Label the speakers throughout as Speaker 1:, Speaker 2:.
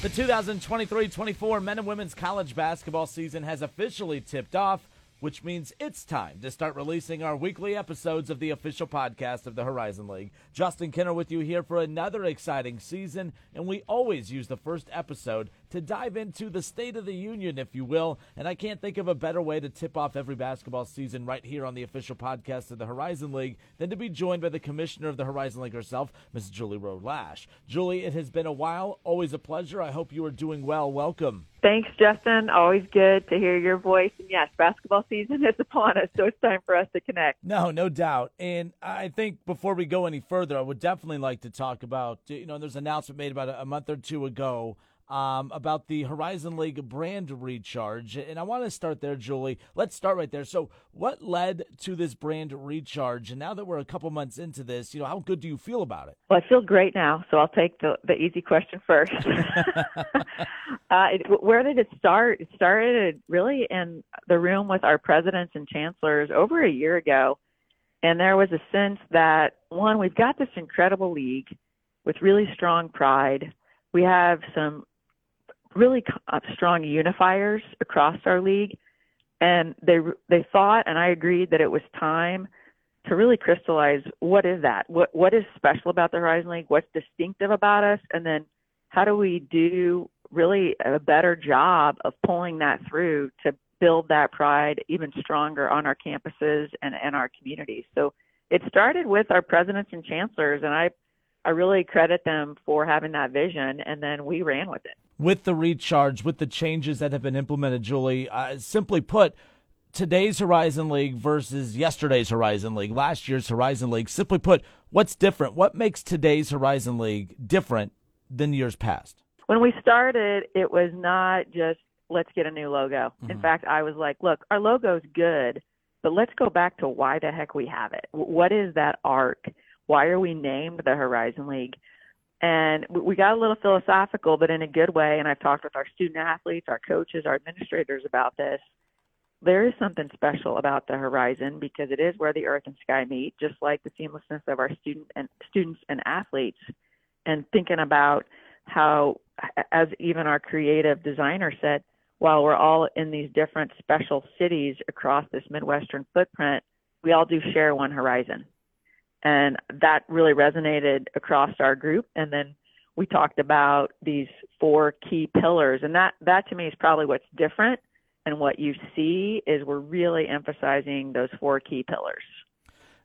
Speaker 1: The 2023-24 men and women's college basketball season has officially tipped off, which means it's time to start releasing our weekly episodes of the official podcast of the Horizon League. Justin Kinner with you here for another exciting season, and we always use the first episode to dive into the State of the Union, if you will. And I can't think of a better way to tip off every basketball season right here on the official podcast of the Horizon League than to be joined by the commissioner of the Horizon League herself, Ms. Julie Roe Lach. Julie, it has been a while. Always a pleasure. I hope you are doing well. Welcome.
Speaker 2: Thanks, Justin. Always good to hear your voice. And yes, basketball season is upon us, so it's time for us to connect.
Speaker 1: No, no doubt. And I think before we go any further, I would definitely like to talk about, you know, there's an announcement made about a month or two ago um, about the Horizon League brand recharge. And I want to start there, Julie. Let's start right there. So, what led to this brand recharge? And now that we're a couple months into this, you know, how good do you feel about it?
Speaker 2: Well, I feel great now. So, I'll take the, the easy question first. uh, it, where did it start? It started really in the room with our presidents and chancellors over a year ago. And there was a sense that, one, we've got this incredible league with really strong pride. We have some really uh, strong unifiers across our league, and they they thought, and I agreed that it was time to really crystallize what is that, what what is special about the Horizon League, what's distinctive about us, and then how do we do really a better job of pulling that through to build that pride even stronger on our campuses and, and our communities. So it started with our presidents and chancellors, and I I really credit them for having that vision, and then we ran with it
Speaker 1: with the recharge, with the changes that have been implemented, Julie, uh, simply put, today's Horizon League versus yesterday's Horizon League, last year's Horizon League, simply put, what's different? What makes today's Horizon League different than years past?
Speaker 2: When we started, it was not just let's get a new logo. Mm-hmm. In fact, I was like, look, our logo's good, but let's go back to why the heck we have it. What is that arc? Why are we named the Horizon League? And we got a little philosophical, but in a good way. And I've talked with our student athletes, our coaches, our administrators about this. There is something special about the horizon because it is where the earth and sky meet, just like the seamlessness of our student and students and athletes. And thinking about how, as even our creative designer said, while we're all in these different special cities across this Midwestern footprint, we all do share one horizon and that really resonated across our group. And then we talked about these four key pillars. And that that to me is probably what's different and what you see is we're really emphasizing those four key pillars.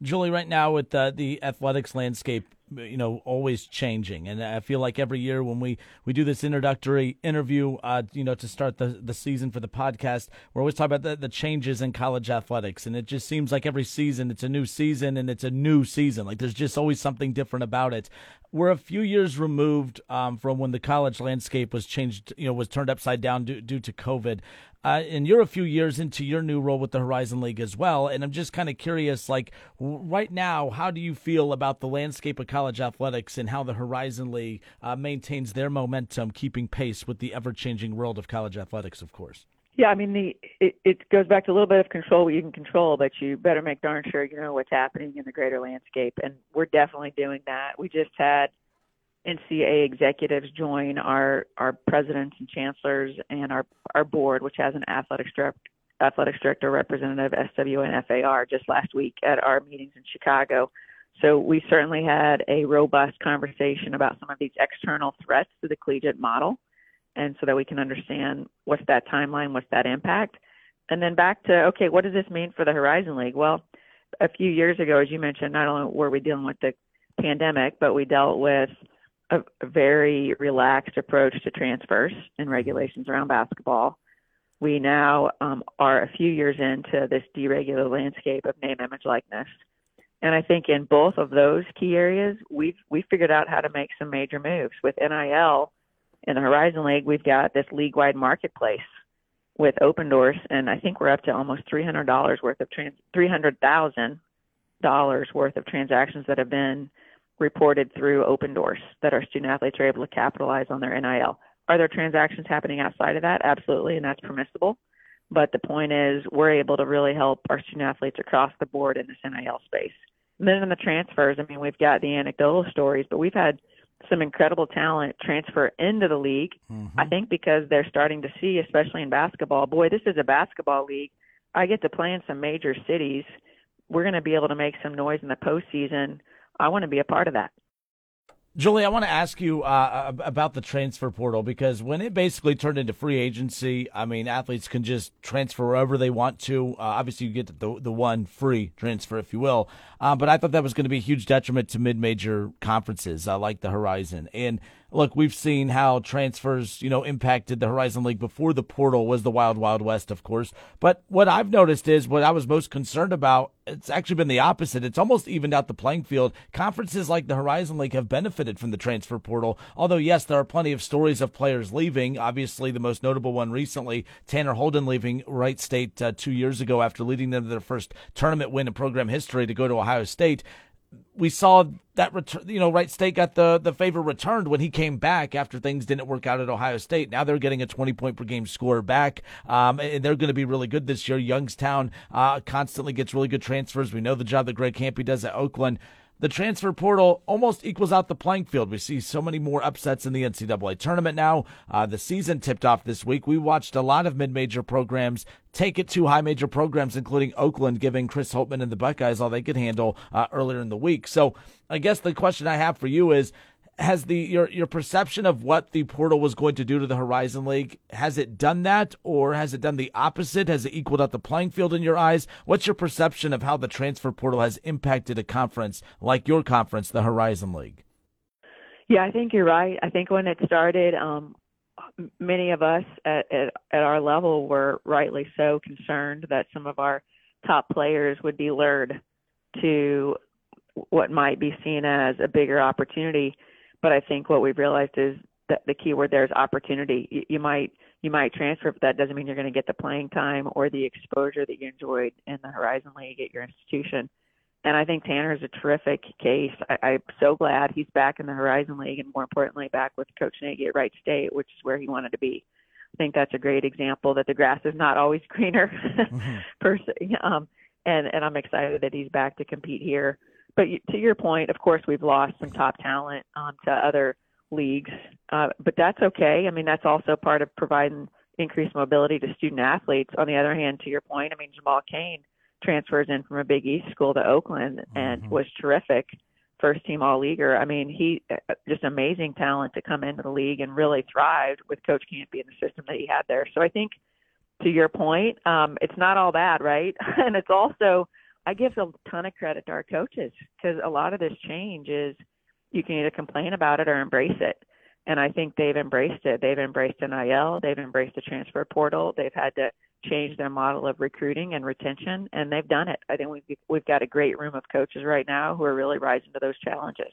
Speaker 1: Julie, right now with uh, the athletics landscape you know always changing. And i feel like every year when we we do this introductory interview uh you know to start the the season for the podcast we're always talking about the, the changes in college athletics. And it just seems like every season it's a new season and it's a new season. Like there's just always something different about it. We're a few years removed um, from when the college landscape was changed, you know, was turned upside down due, due to COVID. Uh, and you're a few years into your new role with the Horizon League as well. And I'm just kind of curious, like right now, how do you feel about the landscape of college athletics and how the Horizon League uh, maintains their momentum, keeping pace with the ever changing world of college athletics, of course?
Speaker 2: Yeah, I mean the it, it goes back to a little bit of control what you can control, but you better make darn sure you know what's happening in the greater landscape, and we're definitely doing that. We just had NCAA executives join our our presidents and chancellors and our our board, which has an athletics director, athletics director representative, SW and FAR, just last week at our meetings in Chicago. So we certainly had a robust conversation about some of these external threats to the collegiate model and so that we can understand what's that timeline, what's that impact. And then back to, okay, what does this mean for the Horizon League? Well, a few years ago, as you mentioned, not only were we dealing with the pandemic, but we dealt with a, a very relaxed approach to transfers and regulations around basketball. We now um, are a few years into this deregulated landscape of name, image, likeness. And I think in both of those key areas, we've we figured out how to make some major moves. With NIL in the Horizon League, we've got this league-wide marketplace with Opendorse, and I think we're up to almost three hundred dollars worth of trans three hundred thousand dollars worth of transactions that have been reported through Opendorse that our student athletes are able to capitalize on their NIL. Are there transactions happening outside of that? Absolutely, and that's permissible. But the point is, we're able to really help our student athletes across the board in this NIL space. And then in the transfers, I mean, we've got the anecdotal stories, but we've had some incredible talent transfer into the league. Mm-hmm. I think because they're starting to see, especially in basketball, boy, this is a basketball league. I get to play in some major cities. We're going to be able to make some noise in the postseason. I want to be a part of that.
Speaker 1: Julie, I want to ask you uh, about the transfer portal because when it basically turned into free agency, I mean, athletes can just transfer wherever they want to. Uh, obviously, you get the the one free transfer, if you will. Uh, but I thought that was going to be a huge detriment to mid major conferences uh, like the Horizon. And look, we've seen how transfers, you know, impacted the Horizon League before the portal was the Wild Wild West, of course. But what I've noticed is what I was most concerned about, it's actually been the opposite. It's almost evened out the playing field. Conferences like the Horizon League have benefited from the transfer portal. Although, yes, there are plenty of stories of players leaving. Obviously, the most notable one recently, Tanner Holden leaving Wright State uh, two years ago after leading them to their first tournament win in program history to go to Ohio State we saw that return. You know, Wright State got the the favor returned when he came back after things didn't work out at Ohio State. Now they're getting a twenty point per game score back, um, and they're going to be really good this year. Youngstown uh, constantly gets really good transfers. We know the job that Greg Kampe does at Oakland the transfer portal almost equals out the playing field. We see so many more upsets in the NCAA tournament now. Uh, the season tipped off this week. We watched a lot of mid-major programs take it to high major programs, including Oakland, giving Chris Holtmann and the Buckeyes all they could handle uh, earlier in the week. So I guess the question I have for you is has the your your perception of what the portal was going to do to the Horizon League has it done that or has it done the opposite? Has it equaled out the playing field in your eyes? What's your perception of how the transfer portal has impacted a conference like your conference, the Horizon League?
Speaker 2: Yeah, I think you're right. I think when it started, um, many of us at, at at our level were rightly so concerned that some of our top players would be lured to what might be seen as a bigger opportunity but I think what we've realized is that the key word there is opportunity. You, you might you might transfer, but that doesn't mean you're going to get the playing time or the exposure that you enjoyed in the Horizon League at your institution. And I think Tanner is a terrific case. I, I'm so glad he's back in the Horizon League, and more importantly, back with Coach Nagy at Wright State, which is where he wanted to be. I think that's a great example that the grass is not always greener, mm-hmm. per se. Um, and and I'm excited that he's back to compete here but to your point, of course, we've lost some top talent um, to other leagues, uh, but that's okay. I mean, that's also part of providing increased mobility to student athletes. On the other hand, to your point, I mean, Jamal Cain transfers in from a Big East school to Oakland and mm-hmm. was terrific, first team All Leaguer. I mean, he uh, just amazing talent to come into the league and really thrived with Coach Kampe and the system that he had there. So I think, to your point, um, it's not all bad, right? and it's also I give a ton of credit to our coaches because a lot of this change is you can either complain about it or embrace it. And I think they've embraced it. They've embraced NIL. They've embraced the transfer portal. They've had to change their model of recruiting and retention, and they've done it. I think we've we've got a great room of coaches right now who are really rising to those challenges.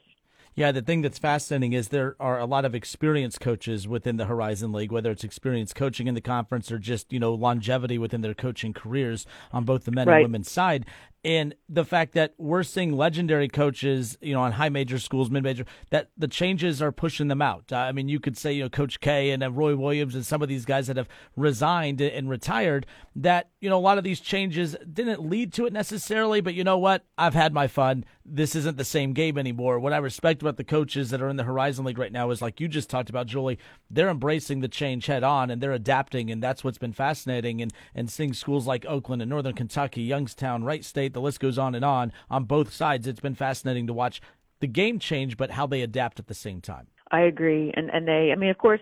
Speaker 1: Yeah, the thing that's fascinating is there are a lot of experienced coaches within the Horizon League, whether it's experience coaching in the conference or just, you know, longevity within their coaching careers on both the men right. and women's side and the fact that we're seeing legendary coaches, you know, on high major schools, mid major, that the changes are pushing them out. I mean, you could say, you know, Coach K and uh, Roy Williams and some of these guys that have resigned and retired, that, you know, a lot of these changes didn't lead to it necessarily, but you know what? I've had my fun. This isn't the same game anymore. What I respect about the coaches that are in the Horizon League right now is, like you just talked about, Julie, they're embracing the change head on and they're adapting, and that's what's been fascinating. And, and seeing schools like Oakland and Northern Kentucky, Youngstown, Wright State, the list goes on and on on both sides. It's been fascinating to watch the game change, but how they adapt at the same time.
Speaker 2: I agree, and and they, I mean, of course,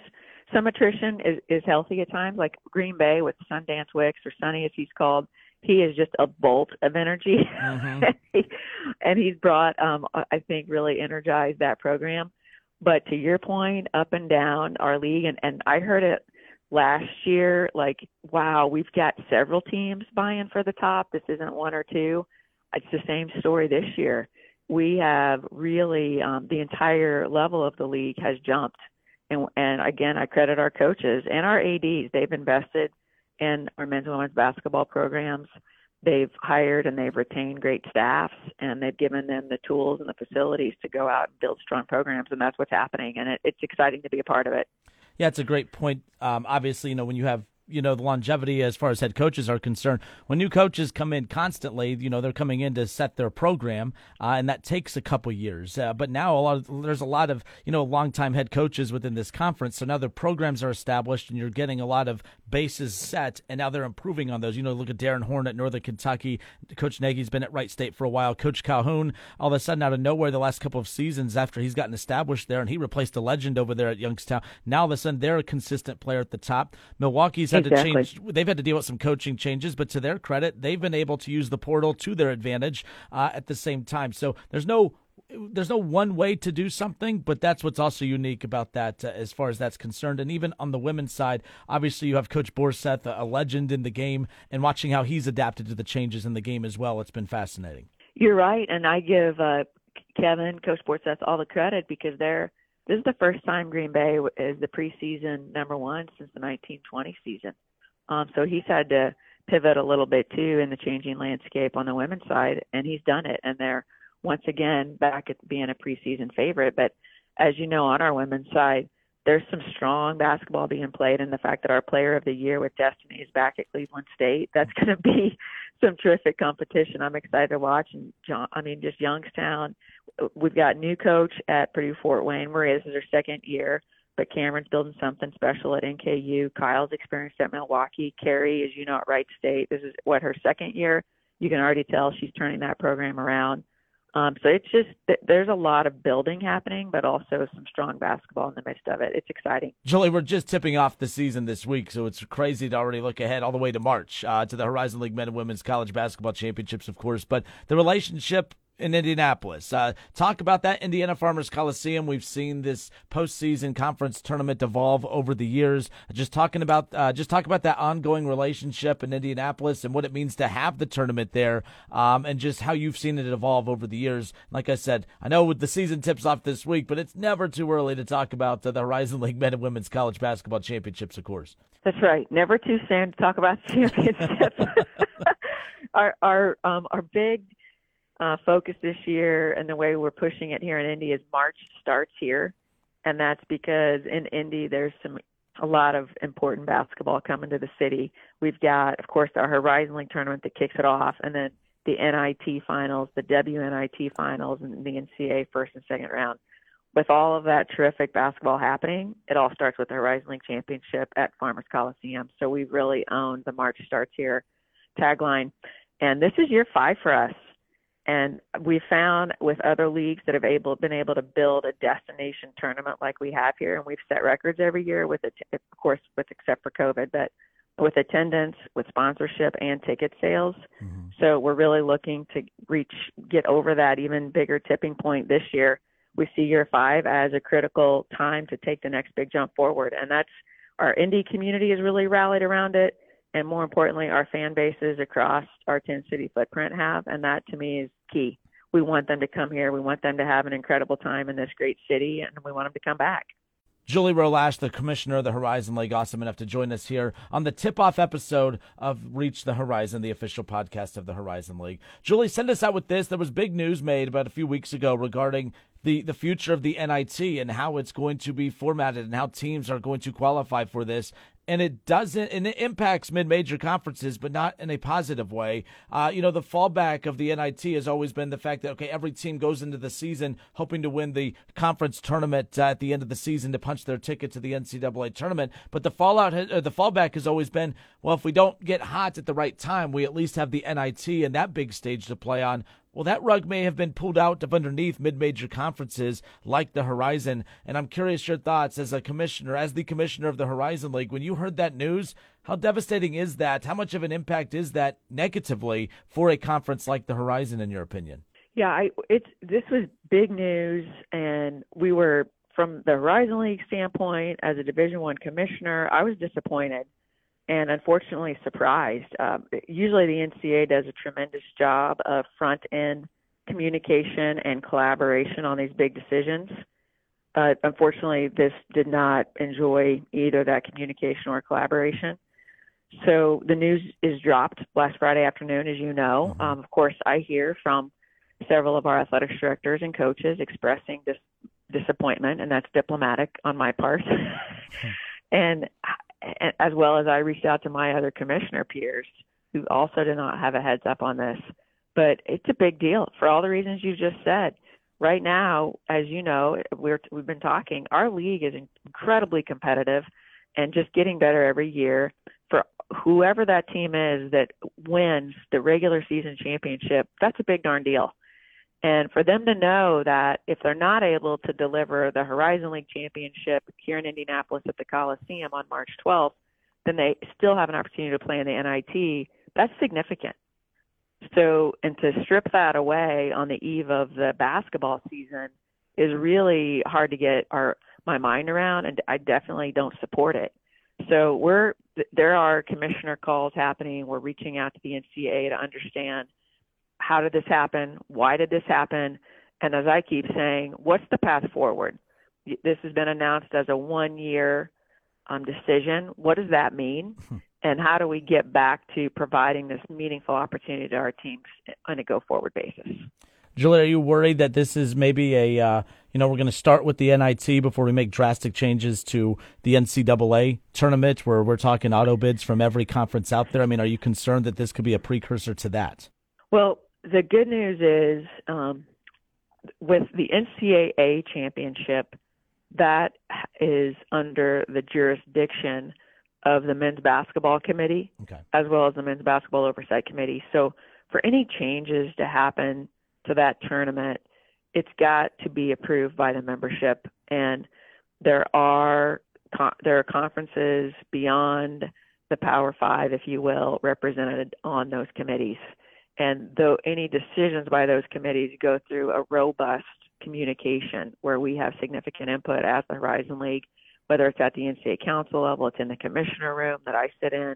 Speaker 2: some attrition is is healthy at times. Like Green Bay with Sundance Wicks or Sunny, as he's called, he is just a bolt of energy, mm-hmm. and he's brought, um, I think, really energized that program. But to your point, up and down our league, and and I heard it last year, like, wow, we've got several teams buying for the top. This isn't one or two. It's the same story this year. We have really um, the entire level of the league has jumped, and and again, I credit our coaches and our ads. They've invested in our men's and women's basketball programs. They've hired and they've retained great staffs, and they've given them the tools and the facilities to go out and build strong programs, and that's what's happening. And it, it's exciting to be a part of it.
Speaker 1: Yeah, it's a great point. Um, obviously, you know, when you have you know the longevity as far as head coaches are concerned. When new coaches come in constantly, you know they're coming in to set their program, uh, and that takes a couple years. Uh, but now a lot of, there's a lot of you know longtime head coaches within this conference, so now their programs are established, and you're getting a lot of bases set, and now they're improving on those. You know, look at Darrin Horn at Northern Kentucky. Coach Nagy's been at Wright State for a while. Coach Calhoun, all of a sudden out of nowhere, the last couple of seasons after he's gotten established there, and he replaced a legend over there at Youngstown. Now all of a sudden they're a consistent player at the top. Milwaukee's had exactly. to change. They've had to deal with some coaching changes, but to their credit, they've been able to use the portal to their advantage uh, at the same time. So there's no there's no one way to do something, but that's what's also unique about that uh, as far as that's concerned. And even on the women's side, obviously you have Coach Borseth, a legend in the game, and watching how he's adapted to the changes in the game as well. It's been fascinating.
Speaker 2: You're right, and I give uh, Kevin, Coach Borseth, all the credit because they're this is the first time Green Bay is the preseason number one since the 1920 season. Um, so he's had to pivot a little bit too in the changing landscape on the women's side, and he's done it. And they're once again back at being a preseason favorite. But as you know, on our women's side, there's some strong basketball being played, and the fact that our player of the year with Destiny is back at Cleveland State, that's going to be some terrific competition. I'm excited to watch. And John, I mean, just Youngstown. We've got new coach at Purdue Fort Wayne. Maria, this is her second year, but Cameron's building something special at NKU. Kyle's experienced at Milwaukee. Carrie, as you know, at Wright State. This is what her second year. You can already tell she's turning that program around. Um, so it's just there's a lot of building happening, but also some strong basketball in the midst of it. It's exciting.
Speaker 1: Julie, we're just tipping off the season this week, so it's crazy to already look ahead all the way to March uh, to the Horizon League Men and Women's College Basketball Championships, of course. But the relationship in Indianapolis. Uh, talk about that Indiana Farmers Coliseum. We've seen this postseason conference tournament evolve over the years. Just talking about uh, just talk about that ongoing relationship in Indianapolis and what it means to have the tournament there, um, and just how you've seen it evolve over the years. Like I said, I know with the season tips off this week, but it's never too early to talk about uh, the Horizon League Men and Women's College Basketball Championships, of course.
Speaker 2: That's right. Never too soon to talk about championships. our our um, our big uh, focus this year and the way we're pushing it here in Indy is March starts here, and that's because in Indy there's some a lot of important basketball coming to the city. We've got, of course, our Horizon League tournament that kicks it off, and then the NIT finals, the WNIT finals, and the NCAA first and second round. With all of that terrific basketball happening, it all starts with the Horizon League championship at Farmers Coliseum. So we've really own the March starts here tagline. And this is year five for us. And we found with other leagues that have able been able to build a destination tournament like we have here, and we've set records every year with it, of course, with except for COVID, but with attendance, with sponsorship, and ticket sales. Mm-hmm. So we're really looking to reach, get over that even bigger tipping point this year. We see year five as a critical time to take the next big jump forward, and that's our Indy community has really rallied around it and more importantly, our fan bases across our 10 city footprint have. And that to me is key. We want them to come here. We want them to have an incredible time in this great city, and we want them to come back.
Speaker 1: Julie Roe Lach, the commissioner of the Horizon League, awesome enough to join us here on the tip off episode of Reach the Horizon, the official podcast of the Horizon League. Julie, send us out with this. There was big news made about a few weeks ago regarding the, the future of the NIT and how it's going to be formatted and how teams are going to qualify for this and it doesn't and it impacts mid-major conferences but not in a positive way. Uh, you know the fallback of the nit has always been the fact that okay every team goes into the season hoping to win the conference tournament uh, at the end of the season to punch their ticket to the ncaa tournament. But the fallout the fallback has always been well if we don't get hot at the right time we at least have the nit and that big stage to play on well, that rug may have been pulled out of underneath mid major conferences like the Horizon. And I'm curious your thoughts as a commissioner, as the commissioner of the Horizon League, when you heard that news, how devastating is that? How much of an impact is that negatively for a conference like the Horizon, in your opinion?
Speaker 2: Yeah, I, it's this was big news, and we were from the Horizon League standpoint, as a Division One commissioner, I was disappointed and unfortunately surprised. Um, usually, the NCAA does a tremendous job of front end communication and collaboration on these big decisions. Uh, unfortunately, this did not enjoy either that communication or collaboration. So the news is dropped last Friday afternoon, as you know. Mm-hmm. Um, of course, I hear from several of our athletic directors and coaches expressing dis- disappointment, and that's diplomatic on my part. and, and as well as I reached out to my other commissioner peers who also did not have a heads up on this. But it's a big deal for all the reasons you just said. Right now, as you know, we're, we've been talking, our league is incredibly competitive and just getting better every year for whoever that team is that wins the regular season championship. That's a big darn deal. And for them to know that if they're not able to deliver the Horizon League championship here in Indianapolis at the Coliseum on March 12th, then they still have an opportunity to play in the NIT. That's significant. So, and to strip that away on the eve of the basketball season is really hard to get our my mind around, and I definitely don't support it. So we're there are commissioner calls happening. We're reaching out to the NCAA to understand how did this happen? Why did this happen? And as I keep saying, what's the path forward? This has been announced as a one year um, decision. What does that mean? Hmm. and how do we get back to providing this meaningful opportunity to our teams on a go forward basis?
Speaker 1: Julie, are you worried that this is maybe a, uh, you know, we're going to start with the NIT before we make drastic changes to the NCAA tournament where we're talking auto bids from every conference out there? I mean, are you concerned that this could be a precursor to that?
Speaker 2: Well, the good news is um, with the NCAA championship, that is under the jurisdiction of the men's basketball committee okay. as well as the men's basketball oversight committee. So for any changes to happen to that tournament, it's got to be approved by the membership and there are there are conferences beyond the Power 5 if you will represented on those committees. And though any decisions by those committees go through a robust communication where we have significant input as the Horizon League, whether it's at the NCAA council level, it's in the commissioner room that I sit in.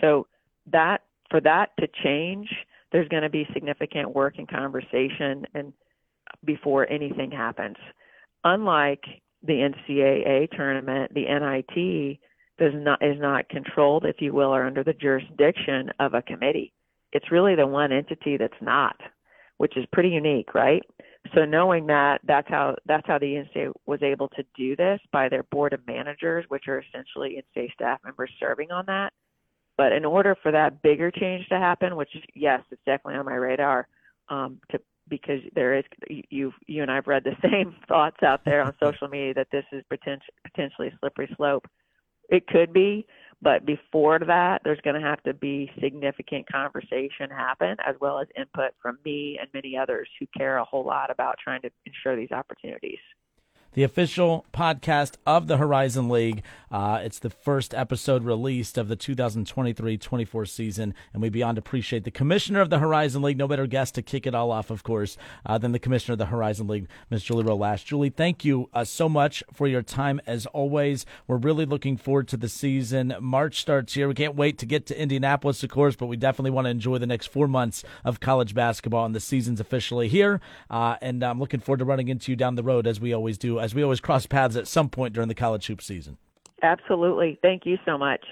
Speaker 2: So that for that to change, there's going to be significant work and conversation and before anything happens. Unlike the NCAA tournament, the NIT does not is not controlled, if you will, or under the jurisdiction of a committee it's really the one entity that's not, which is pretty unique, right? So knowing that, that's how that's how the NCAA was able to do this by their board of managers, which are essentially NCAA staff members serving on that. But in order for that bigger change to happen, which yes, it's definitely on my radar, um, to because there is you you and I've read the same thoughts out there on social media that this is potentially potentially a slippery slope. It could be, but before that, there's going to have to be significant conversation happen, as well as input from me and many others who care a whole lot about trying to ensure these opportunities
Speaker 1: the official podcast of the Horizon League. Uh, it's the first episode released of the 2023-24 season, and we beyond appreciate the commissioner of the Horizon League. No better guest to kick it all off, of course, uh, than the commissioner of the Horizon League, Ms. Julie Roe Lach. Julie, thank you uh, so much for your time as always. We're really looking forward to the season. March starts here. We can't wait to get to Indianapolis, of course, but we definitely want to enjoy the next four months of college basketball, and the season's officially here. Uh, and I'm looking forward to running into you down the road as we always do as we always cross paths at some point during the college hoop season.
Speaker 2: Absolutely. Thank you so much.